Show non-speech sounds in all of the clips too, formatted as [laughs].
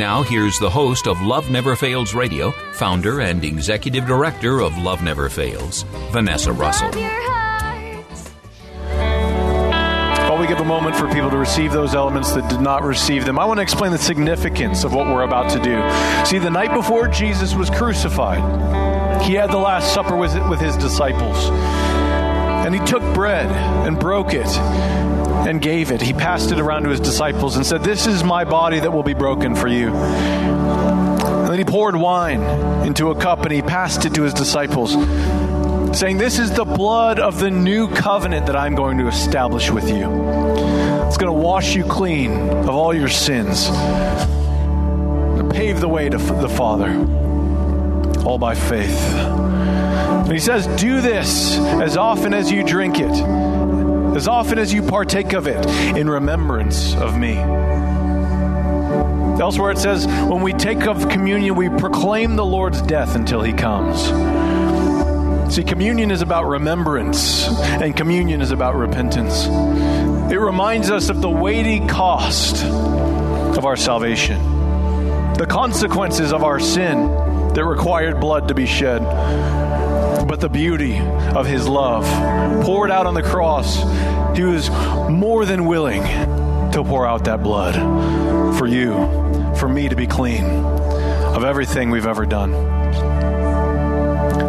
Now, here's the host of Love Never Fails Radio, founder and executive director of Love Never Fails, Vanessa Russell. Love your heart. While we give a moment for people to receive those elements that did not receive them, I want to explain the significance of what we're about to do. See, the night before Jesus was crucified, he had the Last Supper with, with his disciples. And he took bread and broke it and gave it. He passed it around to his disciples and said, This is my body that will be broken for you. And then he poured wine into a cup and he passed it to his disciples saying, This is the blood of the new covenant that I'm going to establish with you. It's going to wash you clean of all your sins, pave the way to the Father, all by faith. And he says, Do this as often as you drink it, as often as you partake of it, in remembrance of me. Elsewhere it says, When we take of communion, we proclaim the Lord's death until he comes. See, communion is about remembrance, and communion is about repentance. It reminds us of the weighty cost of our salvation, the consequences of our sin that required blood to be shed, but the beauty of His love poured out on the cross. He was more than willing to pour out that blood for you, for me to be clean of everything we've ever done.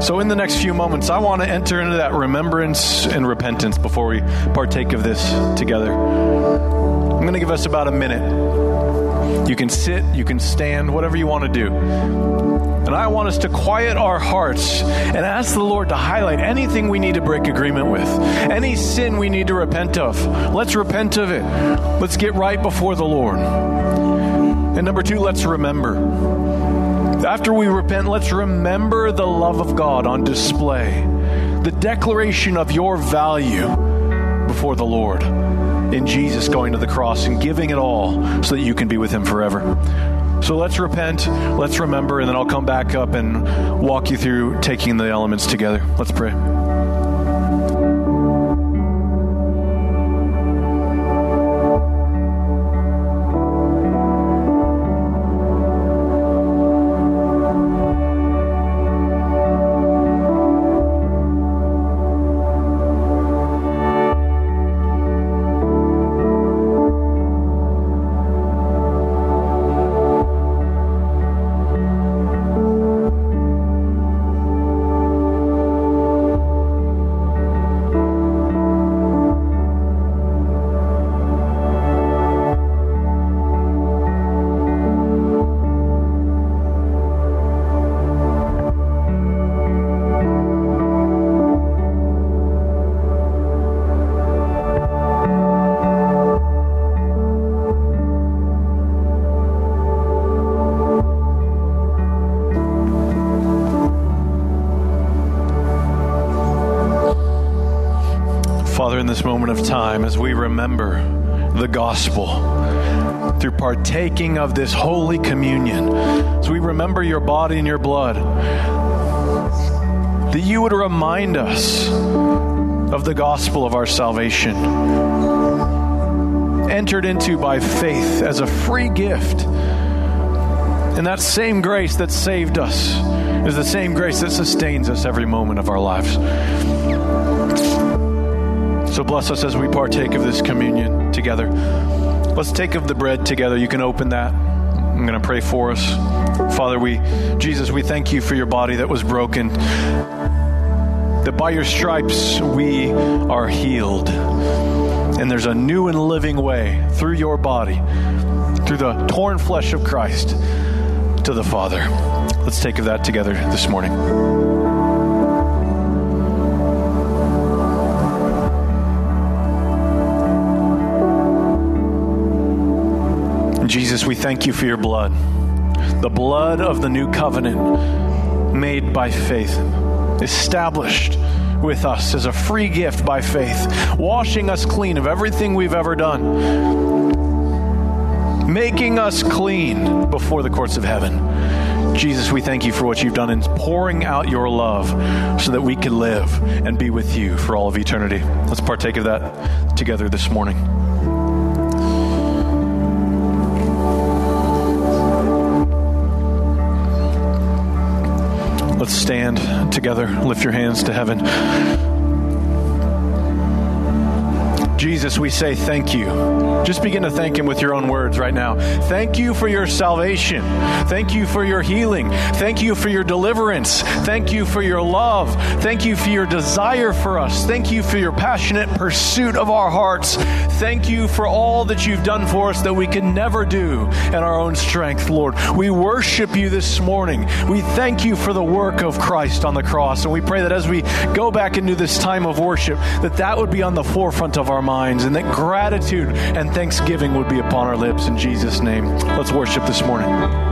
So, in the next few moments, I want to enter into that remembrance and repentance before we partake of this together. I'm going to give us about a minute. You can sit, you can stand, whatever you want to do. And I want us to quiet our hearts and ask the Lord to highlight anything we need to break agreement with, any sin we need to repent of. Let's repent of it. Let's get right before the Lord. And number two, let's remember. After we repent, let's remember the love of God on display, the declaration of your value before the Lord in Jesus going to the cross and giving it all so that you can be with Him forever. So let's repent, let's remember, and then I'll come back up and walk you through taking the elements together. Let's pray. This moment of time, as we remember the gospel, through partaking of this holy communion. As we remember your body and your blood, that you would remind us of the gospel of our salvation, entered into by faith as a free gift. And that same grace that saved us is the same grace that sustains us every moment of our lives. So bless us as we partake of this communion together. Let's take of the bread together. You can open that. I'm going to pray for us. Father, we Jesus, we thank you for your body that was broken. That by your stripes we are healed. And there's a new and living way through your body, through the torn flesh of Christ to the Father. Let's take of that together this morning. Jesus, we thank you for your blood, the blood of the new covenant made by faith, established with us as a free gift by faith, washing us clean of everything we've ever done, making us clean before the courts of heaven. Jesus, we thank you for what you've done in pouring out your love so that we can live and be with you for all of eternity. Let's partake of that together this morning. Let's stand together, lift your hands to heaven. Jesus, we say thank you. Just begin to thank Him with your own words right now. Thank you for your salvation. Thank you for your healing. Thank you for your deliverance. Thank you for your love. Thank you for your desire for us. Thank you for your passionate pursuit of our hearts. Thank you for all that you've done for us that we can never do in our own strength, Lord. We worship you this morning. We thank you for the work of Christ on the cross. And we pray that as we go back into this time of worship, that that would be on the forefront of our minds and that gratitude and thanksgiving would be upon our lips in Jesus' name. Let's worship this morning.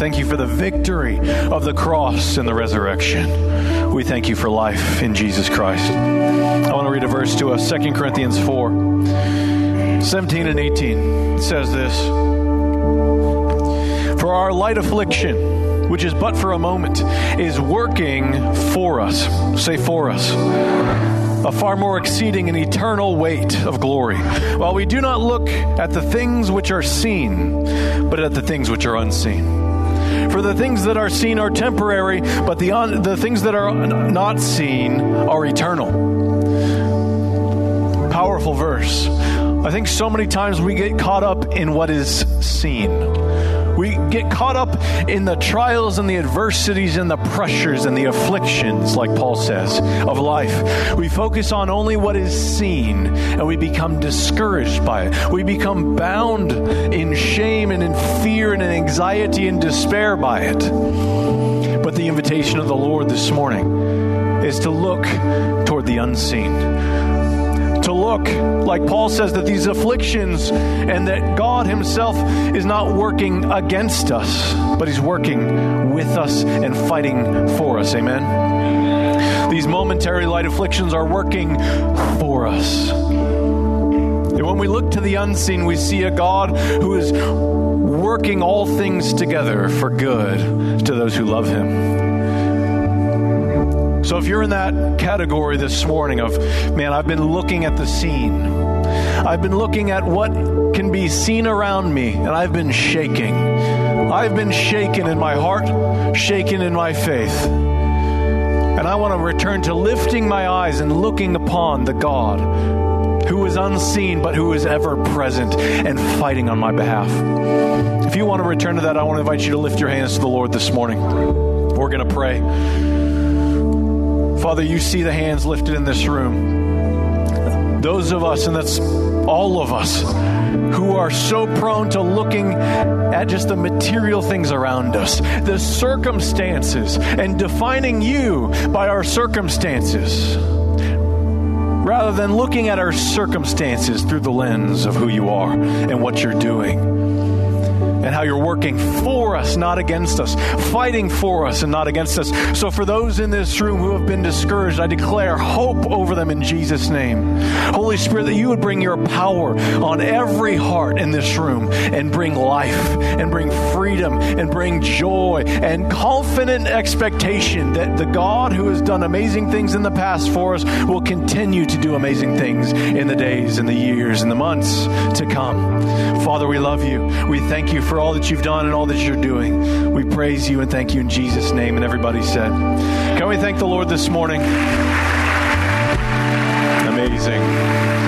Thank you for the victory of the cross and the resurrection. We thank you for life in Jesus Christ. I want to read a verse to us 2 Corinthians 4 17 and 18. It says this. For our light affliction, which is but for a moment, is working for us. Say for us. A far more exceeding and eternal weight of glory. While we do not look at the things which are seen, but at the things which are unseen. For the things that are seen are temporary, but the, un- the things that are not seen are eternal powerful verse. I think so many times we get caught up in what is seen. We get caught up in the trials and the adversities and the pressures and the afflictions, like Paul says, of life. We focus on only what is seen and we become discouraged by it. We become bound in shame and in fear and in anxiety and despair by it. But the invitation of the Lord this morning is to look toward the unseen to look, like Paul says, that these afflictions and that God Himself is not working against us, but He's working with us and fighting for us. Amen. These momentary light afflictions are working for us. And when we look to the unseen, we see a God who is working all things together for good to those who love Him. So if you're in that category this morning of, man, I've been looking at the scene, I've been looking at what can be seen around me, and I've been shaking. I've been shaken in my heart, shaken in my faith. And I want to return to lifting my eyes and looking upon the God who is unseen but who is ever present and fighting on my behalf. If you want to return to that, I want to invite you to lift your hands to the Lord this morning. We're going to pray. Father, you see the hands lifted in this room. Those of us, and that's all of us, who are so prone to looking at just the material things around us, the circumstances, and defining you by our circumstances, rather than looking at our circumstances through the lens of who you are and what you're doing and how you're working for us, not against us, fighting for us and not against us. So, for those in this room who have been discouraged, I declare hope over them in Jesus' name. Holy Spirit, that you would bring your power on every heart in this room and bring life and bring freedom and bring joy and confident expectation that the God who has done amazing things in the past for us will continue to do amazing things in the days and the years and the months to come. Father, we love you. We thank you for all that you've done and all that you're doing. We praise you and thank you in Jesus' name. And everybody said, Can we thank the Lord this morning? Amazing.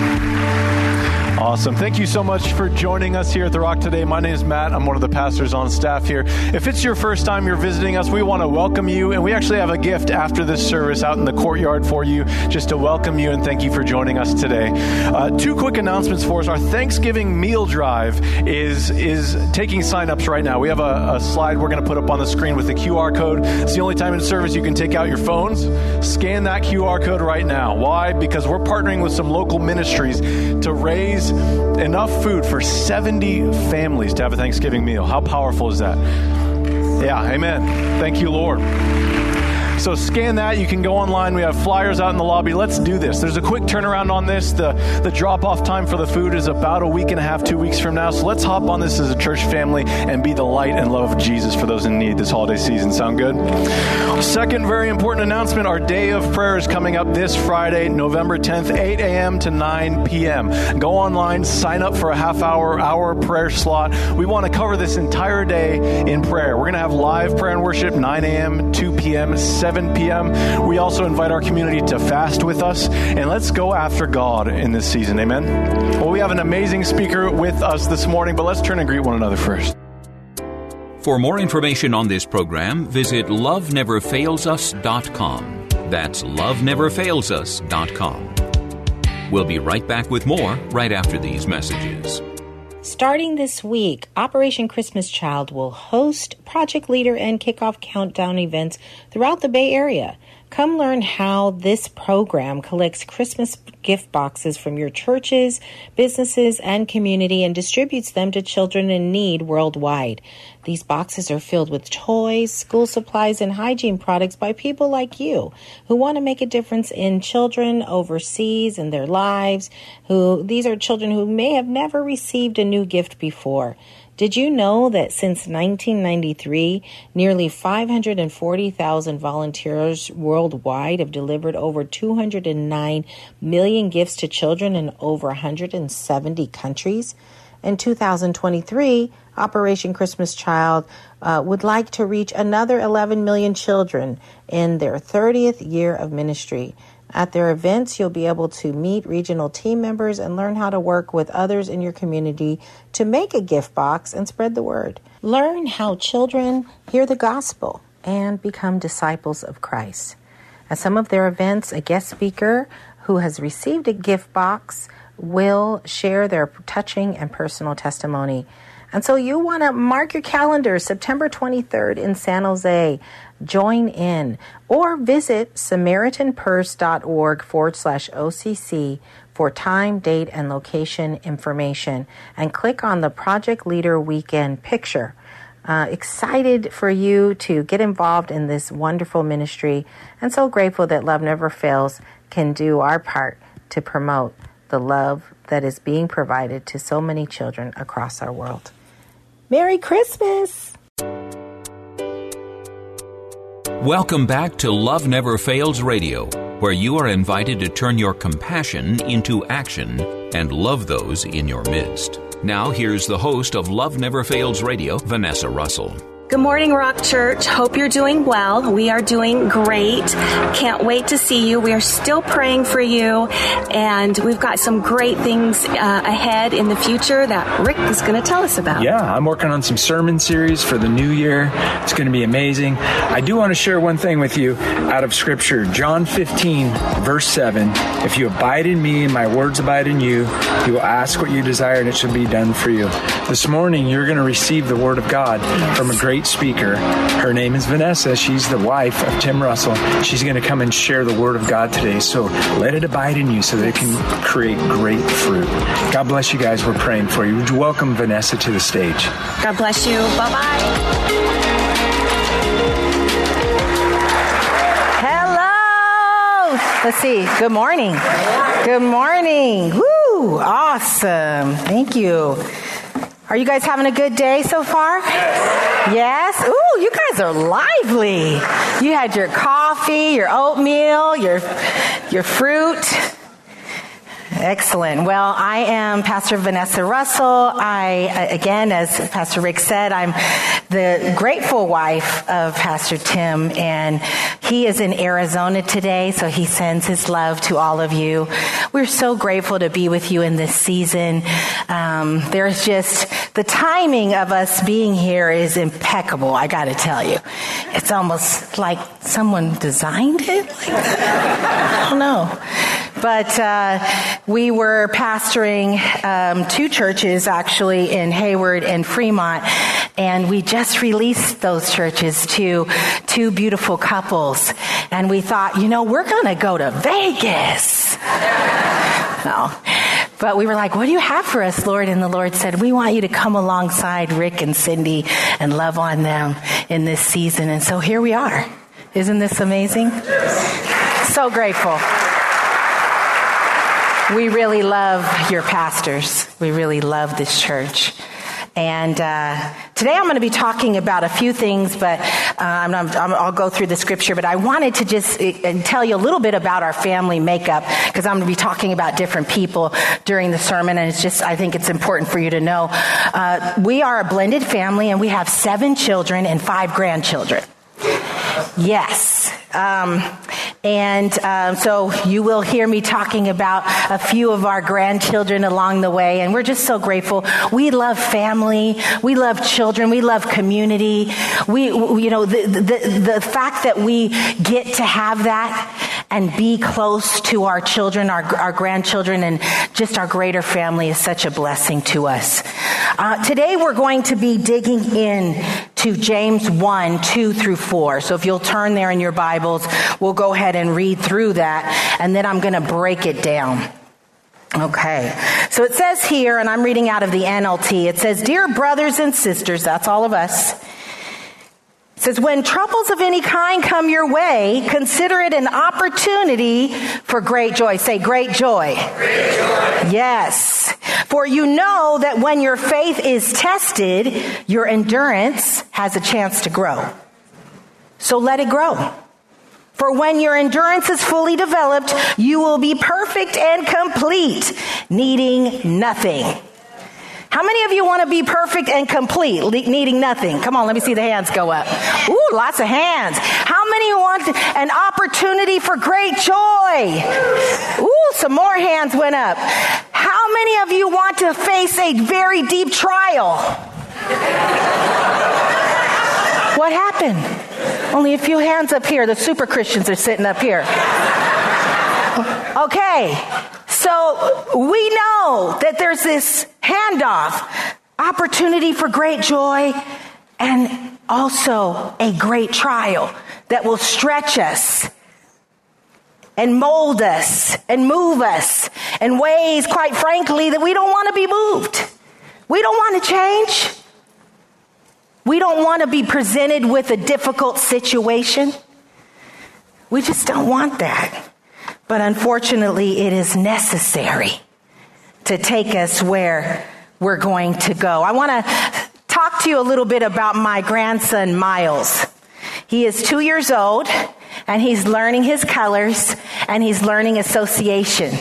Awesome. Thank you so much for joining us here at The Rock today. My name is Matt. I'm one of the pastors on staff here. If it's your first time you're visiting us, we want to welcome you. And we actually have a gift after this service out in the courtyard for you just to welcome you and thank you for joining us today. Uh, two quick announcements for us. Our Thanksgiving meal drive is, is taking signups right now. We have a, a slide we're going to put up on the screen with the QR code. It's the only time in service you can take out your phones, scan that QR code right now. Why? Because we're partnering with some local ministries to raise enough food for 70 families to have a Thanksgiving meal. How powerful is that? Yeah, amen. Thank you, Lord. So scan that. You can go online. We have flyers out in the lobby. Let's do this. There's a quick turnaround on this. The, the drop off time for the food is about a week and a half, two weeks from now. So let's hop on this as a church family and be the light and love of Jesus for those in need this holiday season. Sound good? Second, very important announcement our day of prayer is coming up this Friday, November 10th, 8 a.m. to 9 p.m. Go online, sign up for a half hour, hour prayer slot. We want to cover this entire day in prayer. We're going to have live prayer and worship 9 a.m., 2 p.m., 7 p.m. We also invite our community to fast with us, and let's go after God in this season. Amen. Well, we have an amazing speaker with us this morning, but let's turn and greet one another first. For more information on this program, visit loveneverfailsus.com. That's loveneverfailsus.com. We'll be right back with more right after these messages. Starting this week, Operation Christmas Child will host project leader and kickoff countdown events throughout the Bay Area. Come learn how this program collects Christmas gift boxes from your churches, businesses, and community and distributes them to children in need worldwide. These boxes are filled with toys, school supplies, and hygiene products by people like you who want to make a difference in children overseas and their lives. Who these are children who may have never received a new gift before. Did you know that since 1993, nearly 540,000 volunteers worldwide have delivered over 209 million gifts to children in over 170 countries? In 2023, Operation Christmas Child uh, would like to reach another 11 million children in their 30th year of ministry. At their events, you'll be able to meet regional team members and learn how to work with others in your community to make a gift box and spread the word. Learn how children hear the gospel and become disciples of Christ. At some of their events, a guest speaker who has received a gift box will share their touching and personal testimony. And so you want to mark your calendar September 23rd in San Jose. Join in or visit SamaritanPurse.org forward slash OCC for time, date, and location information and click on the Project Leader Weekend picture. Uh, excited for you to get involved in this wonderful ministry and so grateful that Love Never Fails can do our part to promote the love that is being provided to so many children across our world. Merry Christmas! Welcome back to Love Never Fails Radio, where you are invited to turn your compassion into action and love those in your midst. Now, here's the host of Love Never Fails Radio, Vanessa Russell. Good morning, Rock Church. Hope you're doing well. We are doing great. Can't wait to see you. We are still praying for you, and we've got some great things uh, ahead in the future that Rick is going to tell us about. Yeah, I'm working on some sermon series for the new year. It's going to be amazing. I do want to share one thing with you out of Scripture John 15, verse 7. If you abide in me and my words abide in you, you will ask what you desire and it shall be done for you. This morning, you're going to receive the Word of God from a great speaker. Her name is Vanessa. She's the wife of Tim Russell. She's going to come and share the Word of God today. So let it abide in you so that it can create great fruit. God bless you guys. We're praying for you. Welcome Vanessa to the stage? God bless you. Bye bye. Hello. Let's see. Good morning. Good morning. Woo! Awesome. Thank you. Are you guys having a good day so far? Yes. yes? Ooh, you guys are lively. You had your coffee, your oatmeal, your your fruit. Excellent. Well, I am Pastor Vanessa Russell. I, again, as Pastor Rick said, I'm the grateful wife of Pastor Tim, and he is in Arizona today, so he sends his love to all of you. We're so grateful to be with you in this season. Um, there's just the timing of us being here is impeccable. I got to tell you, it's almost like someone designed it. Like. [laughs] I don't know. But uh, we were pastoring um, two churches actually in Hayward and Fremont, and we just released those churches to two beautiful couples. And we thought, you know, we're going to go to Vegas. no. But we were like, what do you have for us, Lord? And the Lord said, we want you to come alongside Rick and Cindy and love on them in this season. And so here we are. Isn't this amazing? So grateful. We really love your pastors. We really love this church. And uh, today I'm going to be talking about a few things, but uh, I'm, I'm, I'll go through the scripture. But I wanted to just uh, tell you a little bit about our family makeup because I'm going to be talking about different people during the sermon, and it's just I think it's important for you to know. Uh, we are a blended family, and we have seven children and five grandchildren. Yes. Um, and um, so you will hear me talking about a few of our grandchildren along the way, and we're just so grateful. We love family, we love children, we love community. We, you know, the, the, the fact that we get to have that and be close to our children, our, our grandchildren, and just our greater family is such a blessing to us. Uh, today we're going to be digging in to James 1, 2 through 4. So if you'll turn there in your Bibles, we'll go ahead and read through that, and then I'm going to break it down. Okay. So it says here, and I'm reading out of the NLT, it says, Dear brothers and sisters, that's all of us. Says, when troubles of any kind come your way, consider it an opportunity for great joy. Say, great joy. Great joy. Yes. For you know that when your faith is tested, your endurance has a chance to grow. So let it grow. For when your endurance is fully developed, you will be perfect and complete, needing nothing. How many of you want to be perfect and complete, needing nothing? Come on, let me see the hands go up. Ooh, lots of hands. How many want an opportunity for great joy? Ooh, some more hands went up. How many of you want to face a very deep trial? What happened? Only a few hands up here. The super Christians are sitting up here. Okay, so we know that there's this handoff, opportunity for great joy, and also a great trial that will stretch us and mold us and move us in ways, quite frankly, that we don't want to be moved. We don't want to change. We don't want to be presented with a difficult situation. We just don't want that. But unfortunately, it is necessary to take us where we're going to go. I want to talk to you a little bit about my grandson, Miles. He is two years old and he's learning his colors and he's learning association.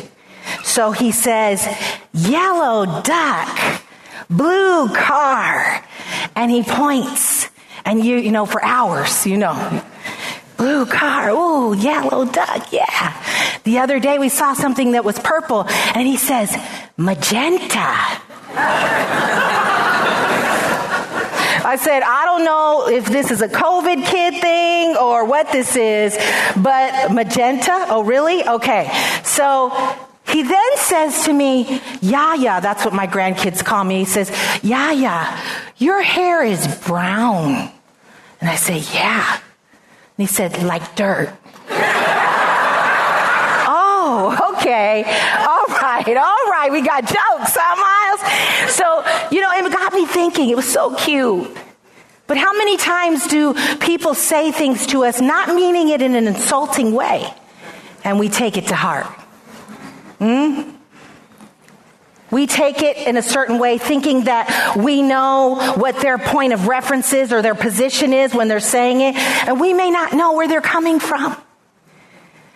So he says, yellow duck, blue car. And he points and you, you know, for hours, you know, blue car, ooh, yellow duck, yeah. The other day we saw something that was purple and he says, magenta. I said, I don't know if this is a COVID kid thing or what this is, but magenta? Oh, really? Okay. So he then says to me, Yaya, that's what my grandkids call me. He says, Yaya, your hair is brown. And I say, Yeah. And he said, Like dirt. oh, okay. All right, all right. We got jokes, huh, Miles? So, you know, it got me thinking. It was so cute. But how many times do people say things to us not meaning it in an insulting way and we take it to heart? Hmm? We take it in a certain way, thinking that we know what their point of reference is or their position is when they're saying it, and we may not know where they're coming from.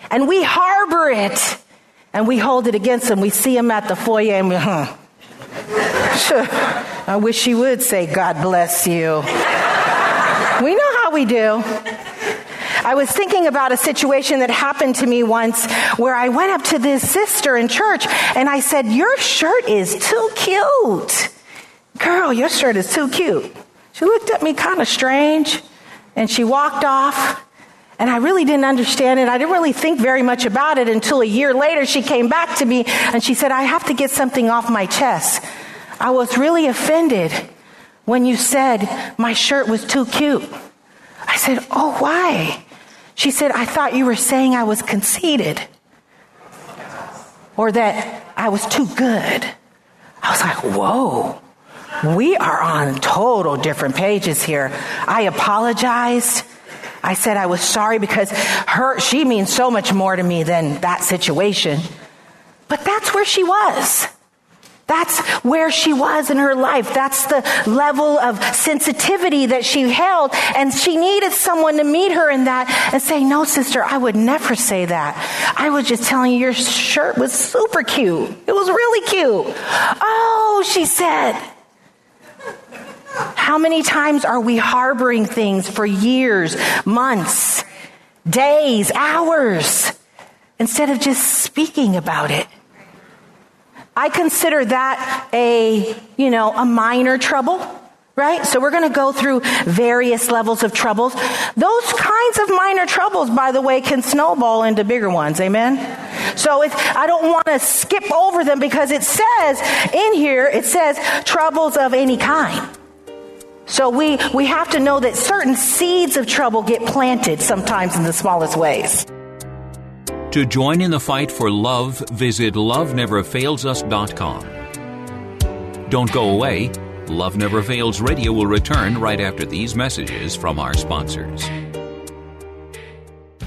And we harbor it, and we hold it against them. We see them at the foyer, and we, huh. [laughs] I wish she would say, God bless you. we know how we do. I was thinking about a situation that happened to me once where I went up to this sister in church and I said, Your shirt is too cute. Girl, your shirt is too cute. She looked at me kind of strange and she walked off. And I really didn't understand it. I didn't really think very much about it until a year later she came back to me and she said, I have to get something off my chest. I was really offended when you said my shirt was too cute. I said, Oh, why? She said, I thought you were saying I was conceited or that I was too good. I was like, whoa, we are on total different pages here. I apologized. I said I was sorry because her, she means so much more to me than that situation. But that's where she was. That's where she was in her life. That's the level of sensitivity that she held. And she needed someone to meet her in that and say, no, sister, I would never say that. I was just telling you your shirt was super cute. It was really cute. Oh, she said. How many times are we harboring things for years, months, days, hours, instead of just speaking about it? I consider that a, you know, a minor trouble, right? So we're going to go through various levels of troubles. Those kinds of minor troubles, by the way, can snowball into bigger ones. Amen? So I don't want to skip over them because it says in here, it says troubles of any kind. So we, we have to know that certain seeds of trouble get planted sometimes in the smallest ways. To join in the fight for love, visit loveneverfailsus.com. Don't go away. Love Never Fails Radio will return right after these messages from our sponsors.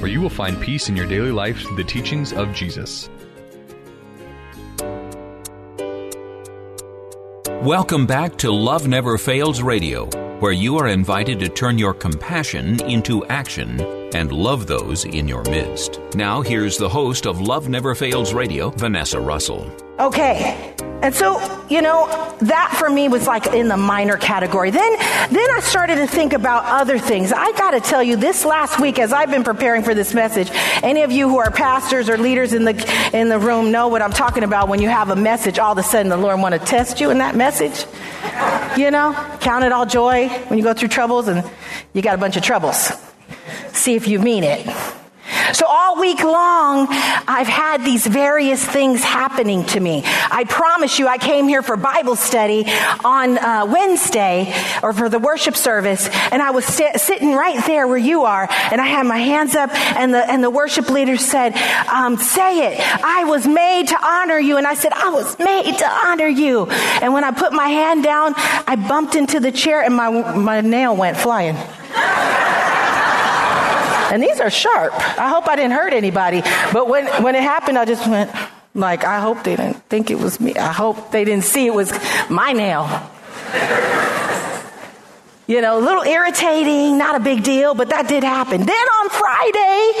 where you will find peace in your daily life through the teachings of Jesus. Welcome back to Love Never Fails Radio, where you are invited to turn your compassion into action and love those in your midst. Now, here's the host of Love Never Fails Radio, Vanessa Russell. Okay, And so, you know, that for me was like in the minor category. Then, then I started to think about other things. I got to tell you, this last week, as I've been preparing for this message, any of you who are pastors or leaders in the in the room know what I'm talking about. When you have a message, all of a sudden the Lord want to test you in that message. You know, count it all joy when you go through troubles, and you got a bunch of troubles. See if you mean it. So all week long, I've had these various things happening to me. I promise you, I came here for Bible study on uh, Wednesday or for the worship service, and I was st- sitting right there where you are, and I had my hands up, and the and the worship leader said, um, "Say it." I was made to honor you, and I said, "I was made to honor you." And when I put my hand down, I bumped into the chair, and my my nail went flying. And these are sharp. I hope I didn't hurt anybody. But when, when it happened, I just went, like, I hope they didn't think it was me. I hope they didn't see it was my nail. You know, a little irritating, not a big deal, but that did happen. Then Friday,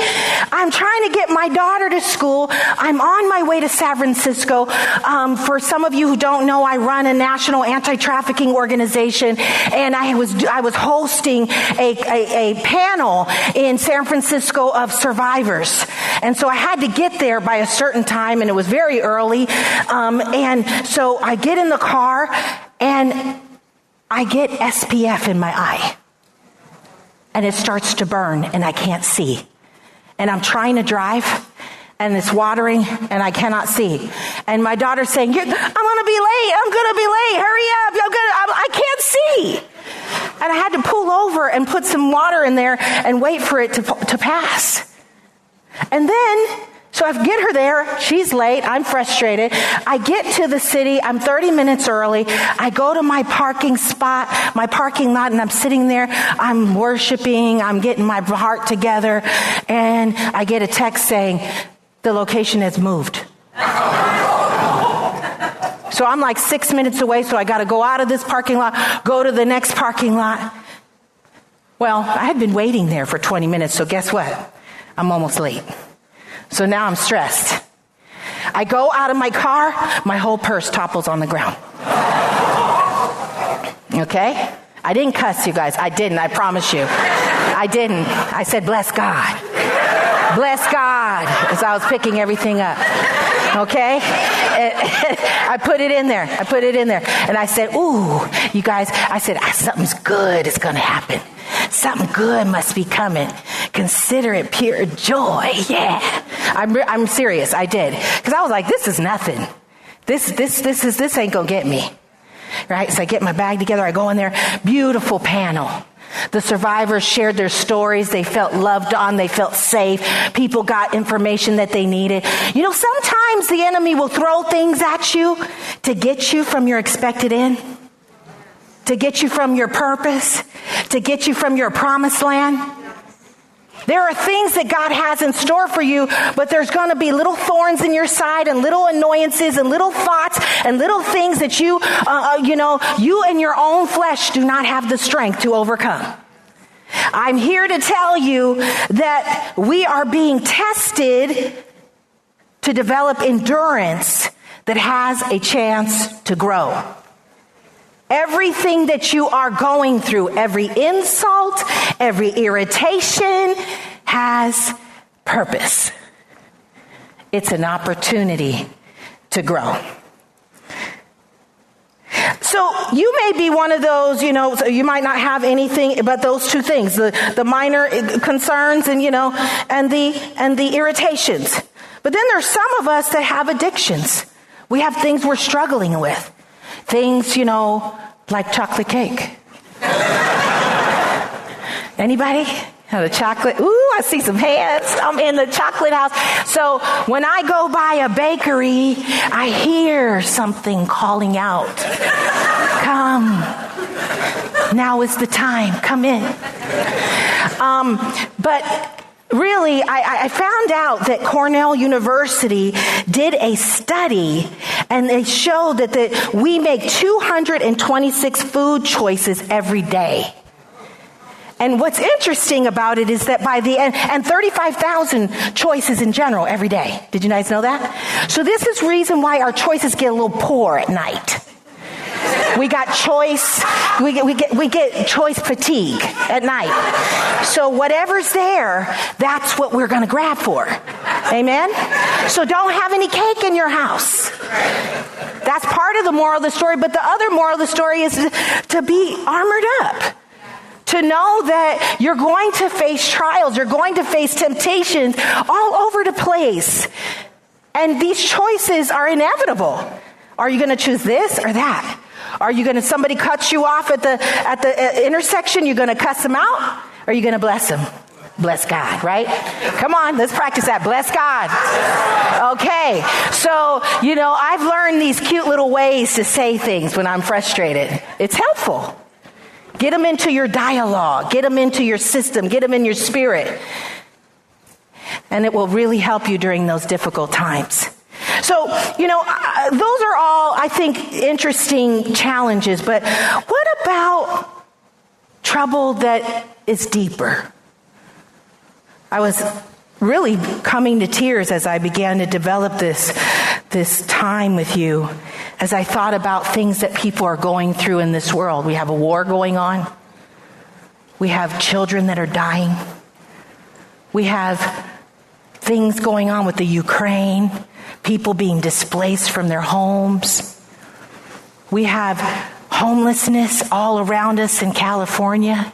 I'm trying to get my daughter to school. I'm on my way to San Francisco. Um, for some of you who don't know, I run a national anti-trafficking organization, and I was I was hosting a, a, a panel in San Francisco of survivors, and so I had to get there by a certain time, and it was very early. Um, and so I get in the car, and I get SPF in my eye and it starts to burn and I can't see. And I'm trying to drive and it's watering and I cannot see. And my daughter's saying, I'm going to be late. I'm going to be late. Hurry up. I'm gonna, I'm, I can't see. And I had to pull over and put some water in there and wait for it to, to pass. And then so I get her there. She's late. I'm frustrated. I get to the city. I'm 30 minutes early. I go to my parking spot, my parking lot, and I'm sitting there. I'm worshiping. I'm getting my heart together. And I get a text saying, the location has moved. So I'm like six minutes away, so I got to go out of this parking lot, go to the next parking lot. Well, I had been waiting there for 20 minutes, so guess what? I'm almost late. So now I'm stressed. I go out of my car, my whole purse topples on the ground. Okay? I didn't cuss you guys. I didn't, I promise you. I didn't. I said, bless God. Bless God as I was picking everything up. Okay? [laughs] I put it in there. I put it in there. And I said, Ooh, you guys, I said, something's good is going to happen. Something good must be coming. Consider it pure joy. [laughs] Yeah. I'm, I'm serious. I did. Because I was like, this is nothing. This, this, this is, this ain't to get me. Right? So I get my bag together. I go in there. Beautiful panel. The survivors shared their stories. They felt loved on. They felt safe. People got information that they needed. You know, sometimes the enemy will throw things at you to get you from your expected end, to get you from your purpose, to get you from your promised land. There are things that God has in store for you, but there's going to be little thorns in your side and little annoyances and little thoughts and little things that you, uh, uh, you know, you and your own flesh do not have the strength to overcome. I'm here to tell you that we are being tested to develop endurance that has a chance to grow. Everything that you are going through, every insult, every irritation has purpose. It's an opportunity to grow. So you may be one of those, you know, you might not have anything but those two things, the, the minor concerns and, you know, and the, and the irritations. But then there's some of us that have addictions. We have things we're struggling with. Things, you know, like chocolate cake. Anybody? Oh, the chocolate. Ooh, I see some hands. I'm in the chocolate house. So when I go by a bakery, I hear something calling out. Come. Now is the time. Come in. Um, but really, I, I, found out that Cornell University did a study and they showed that the, we make 226 food choices every day. And what's interesting about it is that by the end, and 35,000 choices in general every day. Did you guys know that? So this is reason why our choices get a little poor at night. We got choice, we get, we get, we get choice fatigue at night. So whatever's there, that's what we're going to grab for. Amen? So don't have any cake in your house. That's part of the moral of the story, but the other moral of the story is to be armored up to know that you're going to face trials, you're going to face temptations all over the place. And these choices are inevitable. Are you going to choose this or that? Are you going to, somebody cuts you off at the, at the uh, intersection, you're going to cuss them out? Or are you going to bless them? Bless God, right? Come on, let's practice that. Bless God. Okay, so, you know, I've learned these cute little ways to say things when I'm frustrated. It's helpful. Get them into your dialogue, get them into your system, get them in your spirit. And it will really help you during those difficult times. So, you know, uh, those are all, I think, interesting challenges, but what about trouble that is deeper? I was really coming to tears as I began to develop this, this time with you, as I thought about things that people are going through in this world. We have a war going on. We have children that are dying. We have things going on with the Ukraine, people being displaced from their homes. We have homelessness all around us in California.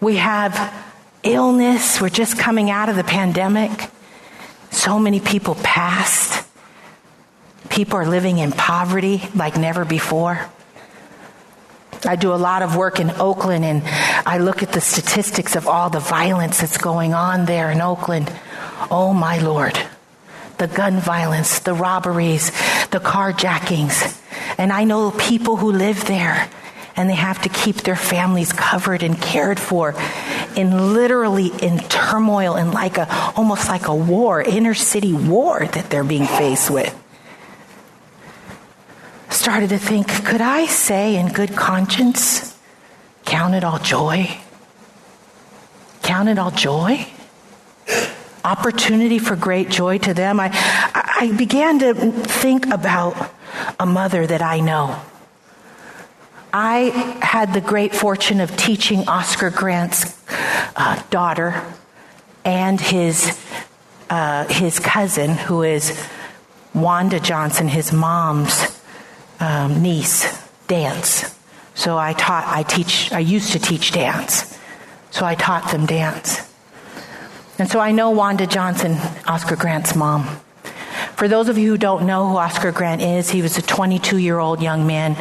We have illness. We're just coming out of the pandemic. So many people passed. People are living in poverty like never before. I do a lot of work in Oakland and I look at the statistics of all the violence that's going on there in Oakland. Oh my Lord. The gun violence, the robberies, the carjackings. And I know people who live there and they have to keep their families covered and cared for in literally in turmoil and like a almost like a war, inner city war that they're being faced with. Started to think, could I say in good conscience, count it all joy? Count it all joy? Opportunity for great joy to them. I, I began to think about a mother that I know I had the great fortune of teaching Oscar Grant's uh, daughter and his uh, his cousin, who is Wanda Johnson, his mom's um, niece, dance. So I taught, I teach, I used to teach dance. So I taught them dance. And so I know Wanda Johnson, Oscar Grant's mom. For those of you who don't know who Oscar Grant is, he was a 22 year old young man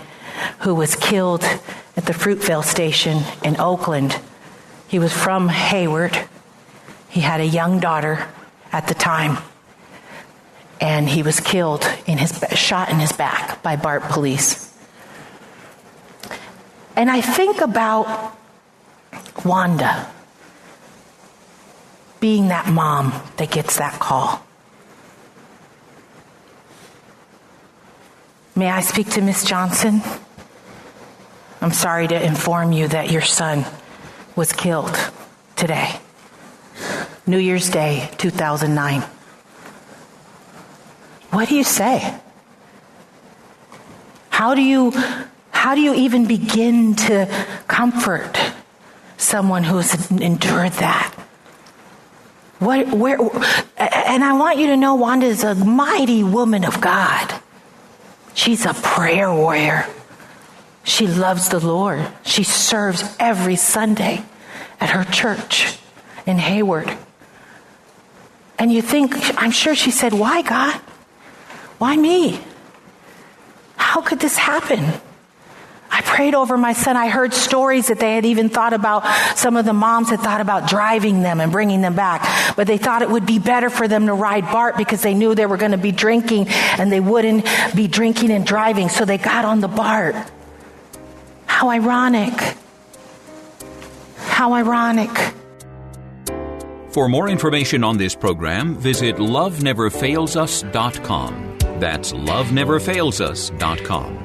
who was killed at the Fruitvale station in Oakland. He was from Hayward. He had a young daughter at the time. And he was killed in his shot in his back by BART police. And I think about Wanda being that mom that gets that call. May I speak to Miss Johnson? I'm sorry to inform you that your son was killed today. New Year's Day, 2009. What do you say? How do you how do you even begin to comfort someone who has endured that? What, where, and I want you to know Wanda is a mighty woman of God. She's a prayer warrior. She loves the Lord. She serves every Sunday at her church in Hayward. And you think, I'm sure she said, Why, God? Why me? How could this happen? I prayed over my son. I heard stories that they had even thought about, some of the moms had thought about driving them and bringing them back. But they thought it would be better for them to ride BART because they knew they were going to be drinking and they wouldn't be drinking and driving. So they got on the BART. How ironic. How ironic. For more information on this program, visit loveneverfailsus.com. That's loveneverfailsus.com.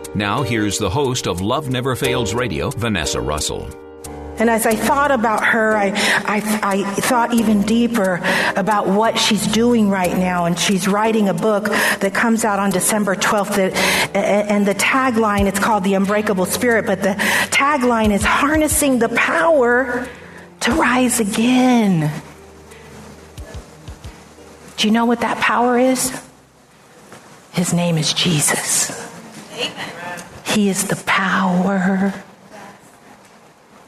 Now, here's the host of Love Never Fails Radio, Vanessa Russell. And as I thought about her, I, I, I, thought even deeper about what she's doing right now. And she's writing a book that comes out on December 12th. That, and the tagline, it's called The Unbreakable Spirit, but the tagline is Harnessing the Power to Rise Again. Do you know what that power is? His name is Jesus. He is the power.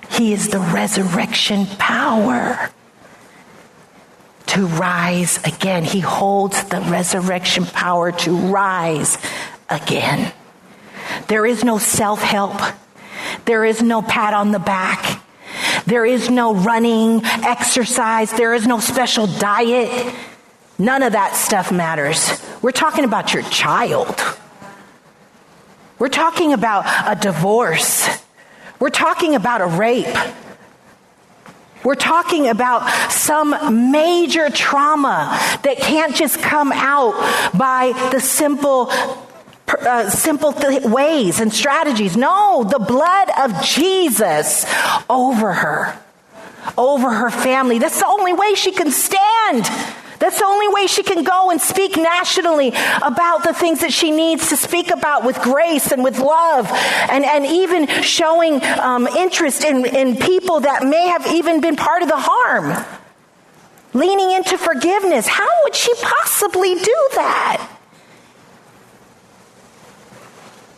He is the resurrection power to rise again. He holds the resurrection power to rise again. There is no self help. There is no pat on the back. There is no running, exercise. There is no special diet. None of that stuff matters. We're talking about your child. We're talking about a divorce. We're talking about a rape. We're talking about some major trauma that can't just come out by the simple uh, simple th- ways and strategies. No, the blood of Jesus over her, over her family. That's the only way she can stand. That's the only way she can go and speak nationally about the things that she needs to speak about with grace and with love and, and even showing um, interest in, in people that may have even been part of the harm. Leaning into forgiveness. How would she possibly do that?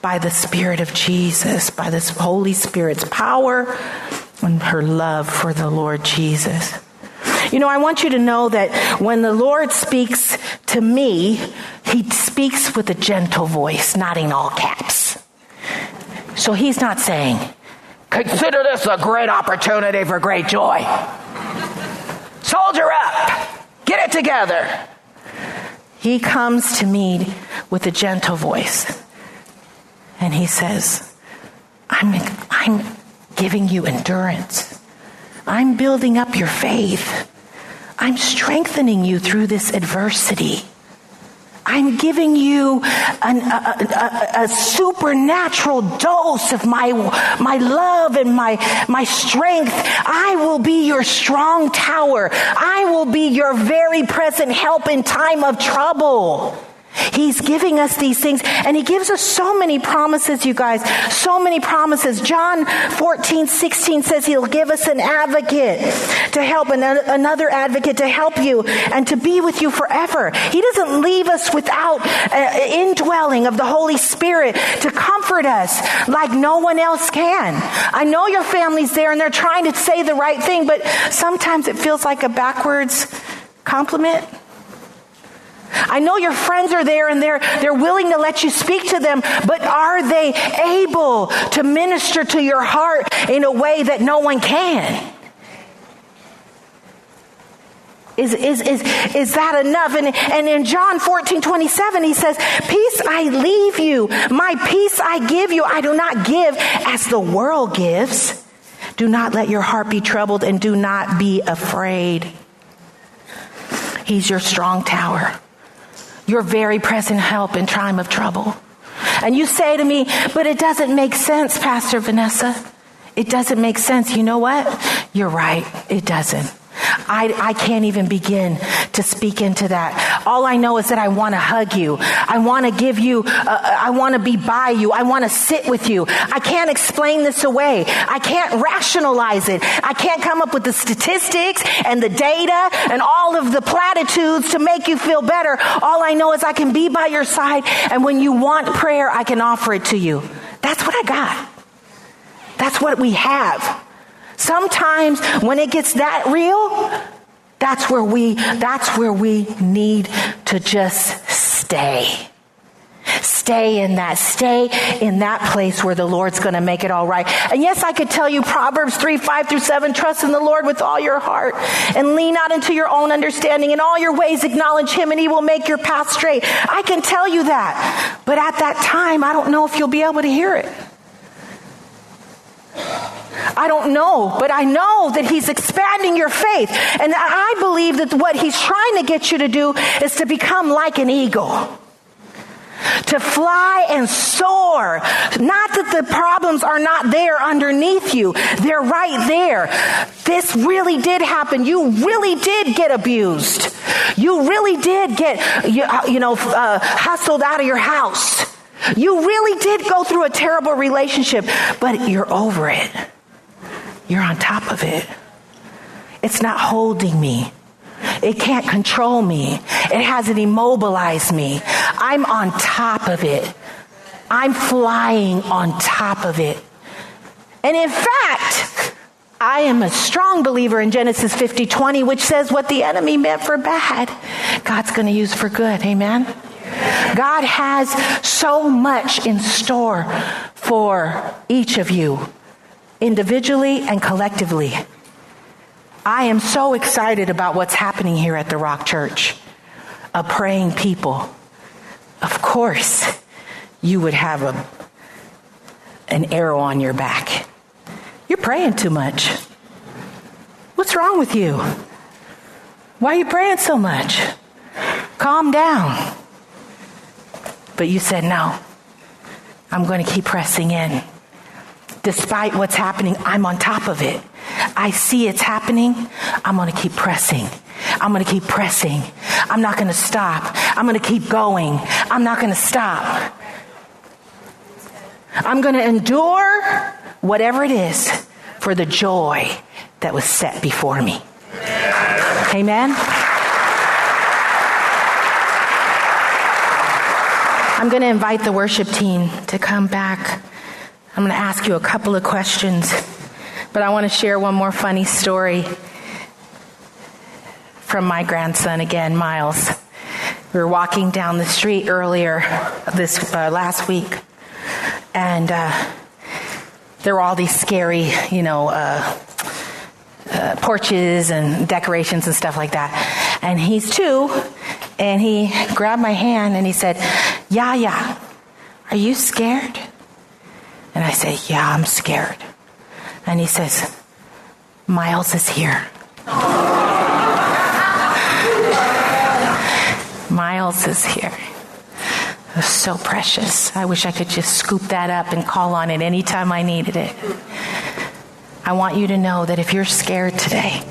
By the Spirit of Jesus, by the Holy Spirit's power and her love for the Lord Jesus. You know, I want you to know that when the Lord speaks to me, he speaks with a gentle voice, not in all caps. So he's not saying, consider this a great opportunity for great joy. Soldier up. Get it together. He comes to me with a gentle voice. And he says, I'm, I'm giving you endurance. I'm building up your faith. I'm strengthening you through this adversity. I'm giving you an, a, a, a, supernatural dose of my, my love and my, my strength. I will be your strong tower. I will be your very present help in time of trouble. He's giving us these things and he gives us so many promises, you guys. So many promises. John 14, 16 says he'll give us an advocate to help, another advocate to help you and to be with you forever. He doesn't leave us without uh, indwelling of the Holy Spirit to comfort us like no one else can. I know your family's there and they're trying to say the right thing, but sometimes it feels like a backwards compliment. I know your friends are there and they're, they're willing to let you speak to them, but are they able to minister to your heart in a way that no one can? Is, is, is, is that enough? And, and in John 14, 27, he says, Peace I leave you, my peace I give you. I do not give as the world gives. Do not let your heart be troubled and do not be afraid. He's your strong tower your very present help in time of trouble. And you say to me, but it doesn't make sense, Pastor Vanessa. It doesn't make sense. You know what? You're right. It doesn't. I, I can't even begin to speak into that. All I know is that I want to hug you. I want to give you, uh, I want to be by you. I want to sit with you. I can't explain this away. I can't rationalize it. I can't come up with the statistics and the data and all of the platitudes to make you feel better. All I know is I can be by your side and when you want prayer, I can offer it to you. That's what I got. That's what we have. Sometimes when it gets that real, that's where we, that's where we need to just stay. Stay in that, stay in that place where the Lord's gonna make it all right. And yes, I could tell you Proverbs 3, 5 through 7, trust in the Lord with all your heart and lean not into your own understanding. In all your ways acknowledge Him and He will make your path straight. I can tell you that. But at that time, I don't know if you'll be able to hear it. I don't know, but I know that he's expanding your faith. And I believe that what he's trying to get you to do is to become like an eagle. To fly and soar. Not that the problems are not there underneath you. They're right there. This really did happen. You really did get abused. You really did get, you know, uh, hustled out of your house. You really did go through a terrible relationship, but you're over it. You're on top of it. It's not holding me. It can't control me. It hasn't immobilized me. I'm on top of it. I'm flying on top of it. And in fact, I am a strong believer in Genesis 50 20, which says what the enemy meant for bad, God's going to use for good. Amen? God has so much in store for each of you, individually and collectively. I am so excited about what's happening here at the Rock Church, a praying people. Of course, you would have a, an arrow on your back. You're praying too much. What's wrong with you? Why are you praying so much? Calm down. But you said, no, I'm going to keep pressing in. Despite what's happening, I'm on top of it. I see it's happening. I'm going to keep pressing. I'm going to keep pressing. I'm not going to stop. I'm going to keep going. I'm not going to stop. I'm going to endure whatever it is for the joy that was set before me. Amen. I'm going to invite the worship team to come back. I'm going to ask you a couple of questions, but I want to share one more funny story from my grandson again, Miles. We were walking down the street earlier this uh, last week, and uh, there were all these scary, you know, uh, uh porches and decorations and stuff like that. And he's two, and he grabbed my hand and he said, Yaya, are you scared? And I say, Yeah, I'm scared. And he says, Miles is here. [laughs] Miles is here. It was so precious. I wish I could just scoop that up and call on it anytime I needed it. I want you to know that if you're scared today,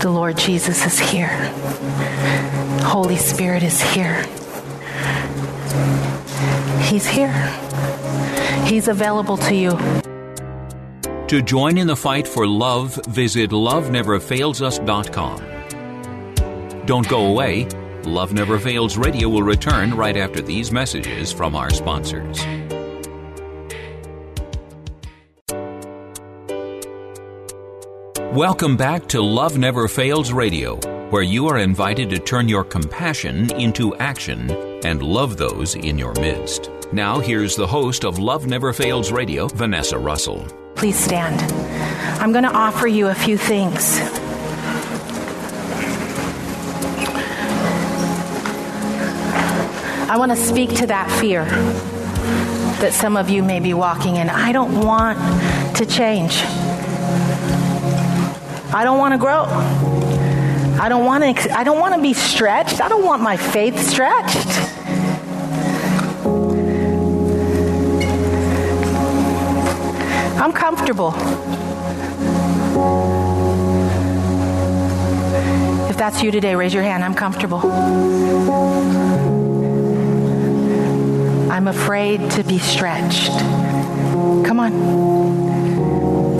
the Lord Jesus is here. Holy Spirit is here. He's here. He's available to you. To join in the fight for love, visit loveneverfailsus.com. Don't go away. Love Never Fails Radio will return right after these messages from our sponsors. Welcome back to Love Never Fails Radio, where you are invited to turn your compassion into action and love those in your midst. Now, here's the host of Love Never Fails Radio, Vanessa Russell. Please stand. I'm going to offer you a few things. I want to speak to that fear that some of you may be walking in. I don't want to change. I don't want to grow. I don't want to I don't want to be stretched. I don't want my faith stretched. I'm comfortable. If that's you today, raise your hand. I'm comfortable. I'm afraid to be stretched. Come on.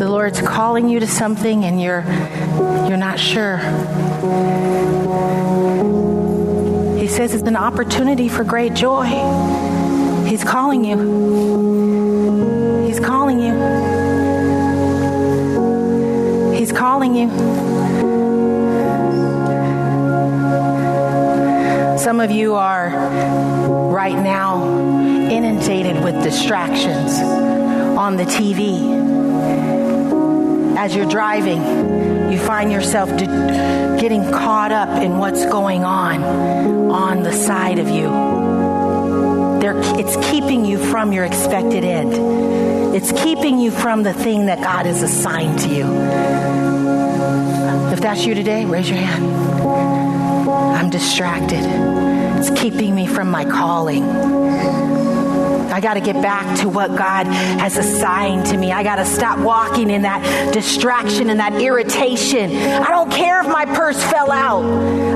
The Lord's calling you to something and you're you're not sure. He says it's an opportunity for great joy. He's calling you. He's calling you. He's calling you. Some of you are right now inundated with distractions on the TV. As you're driving, you find yourself getting caught up in what's going on on the side of you. They're, it's keeping you from your expected end. It's keeping you from the thing that God has assigned to you. If that's you today, raise your hand. I'm distracted. It's keeping me from my calling. I got to get back to what God has assigned to me. I got to stop walking in that distraction and that irritation. I don't care if my purse fell out.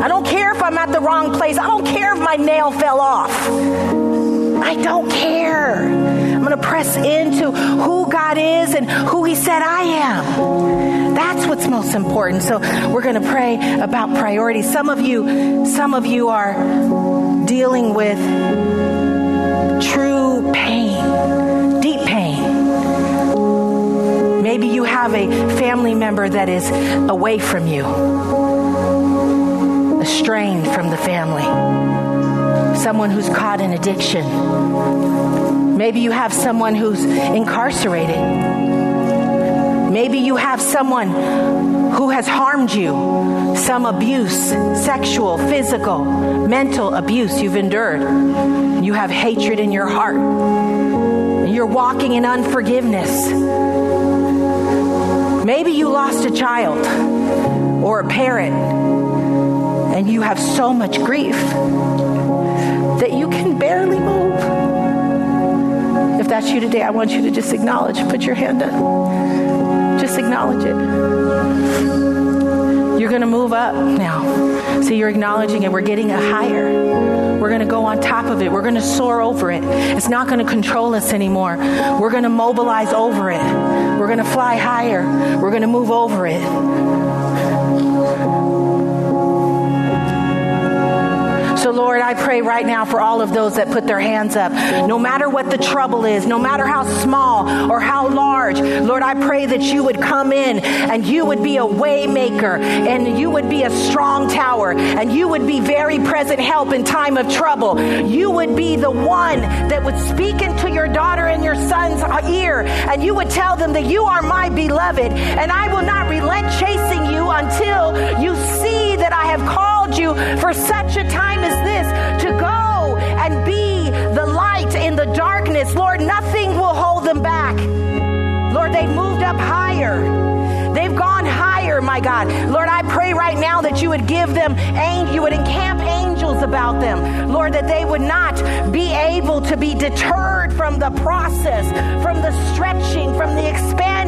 I don't care if I'm at the wrong place. I don't care if my nail fell off. I don't care. I'm going to press into who God is and who He said I am. That's what's most important. So we're going to pray about priorities. Some of you, some of you are dealing with true pain, deep pain. Maybe you have a family member that is away from you, estranged from the family, someone who's caught in addiction. Maybe you have someone who's incarcerated. Maybe you have someone who has harmed you, some abuse, sexual, physical, mental abuse you've endured. You have hatred in your heart. You're walking in unforgiveness. Maybe you lost a child or a parent and you have so much grief that you can barely move. If that's you today, I want you to just acknowledge, put your hand up. Acknowledge it. You're going to move up now. So you're acknowledging it. We're getting a higher. We're going to go on top of it. We're going to soar over it. It's not going to control us anymore. We're going to mobilize over it. We're going to fly higher. We're going to move over it. So, Lord, I pray right now for all of those that put their hands up. No matter what the trouble is, no matter how small or how large, Lord, I pray that you would come in and you would be a waymaker and you would be a strong tower and you would be very present help in time of trouble. You would be the one that would speak into your daughter and your son's ear and you would tell them that you are my beloved and I will not relent chasing you until you see that I have called you for such a time as this to go and be the light in the darkness. Lord, nothing will hold them back. Lord, they've moved up higher. They've gone higher, my God. Lord, I pray right now that you would give them, you would encamp angels about them. Lord, that they would not be able to be deterred from the process, from the stretching, from the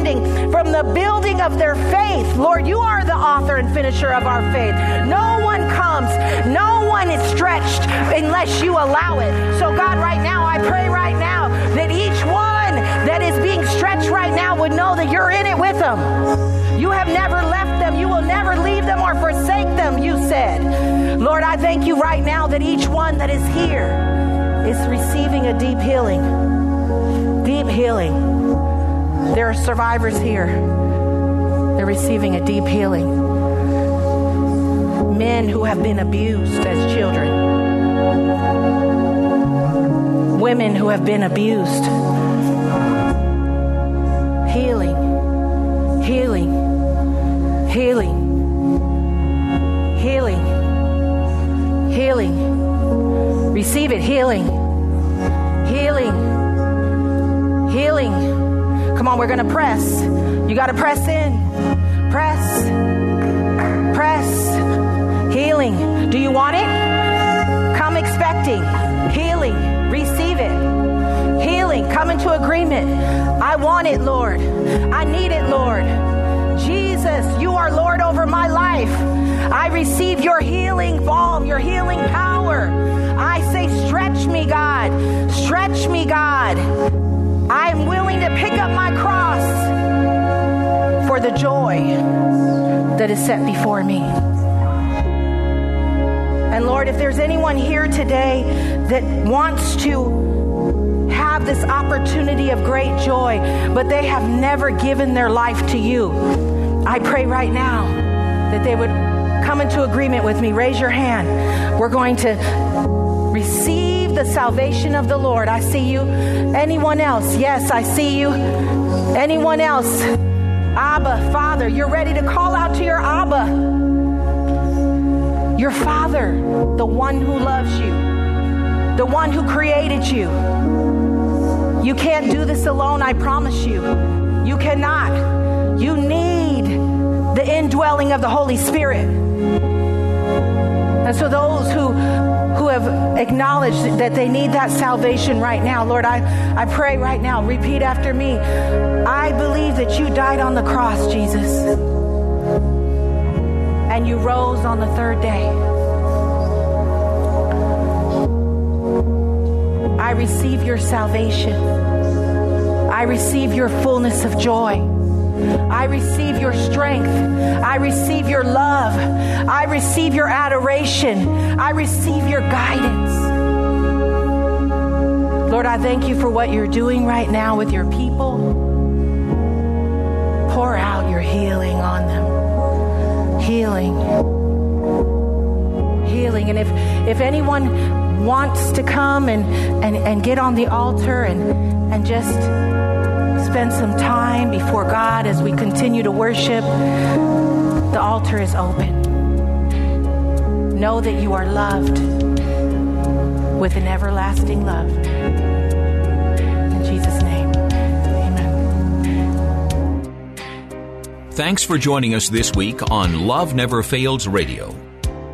expanding, from the building of their faith. Lord, you are the author and finisher of our faith. No one comes, no one is stretched unless you allow it. So, God, right now, I pray right now that each one that is being stretched right now would know that you're in it with them. You have never left them. You will never leave them or forsake them, you said. Lord, I thank you right now that each one that is here is receiving a deep healing. Deep healing. There are survivors here. They're receiving a deep healing. Men who have been abused as children. Women who have been abused. Healing. Healing. Healing. Healing. Healing. Receive it. Healing. Healing. Healing. Come on, we're going to press. You got to press in. Press. Press. Healing. Do you want it? Come expecting. Healing. Receive it. Healing. come into agreement. I want it, Lord. I need it, Lord. Jesus, you are Lord over my life. I receive your healing balm, your healing power. I say, stretch me, God. Stretch me, God. I'm willing to pick up my cross for the joy that is set before me. And Lord, if there's anyone here today that wants to have this opportunity of great joy, but they have never given their life to you, I pray right now that they would come into agreement with me. Raise your hand. We're going to the salvation of the Lord. I see you. Anyone else? Yes, I see you. Anyone else? Abba, Father, you're ready to call out to your Abba. Your Father, the one who loves you, the one who created you. You can't do this alone, I promise you. You cannot. You need the indwelling of the Holy Spirit. And so those who who have acknowledged that they need that salvation right now, Lord, I, I pray right now, repeat after me. I believe that you died on the cross, Jesus and you rose on the third day. I receive your salvation. I receive your fullness of joy. I receive your strength. I receive your love. I receive your adoration. I receive your guidance. Lord, I thank you for what you're doing right now with your people. Pour out your healing on them healing. Healing. And if, if anyone wants to come and, and, and get on the altar and, and just spend some time before God as we continue to worship, the altar is open. Know that you are loved with an everlasting love. In Jesus' name. Amen. Thanks for joining us this week on Love Never Fails Radio.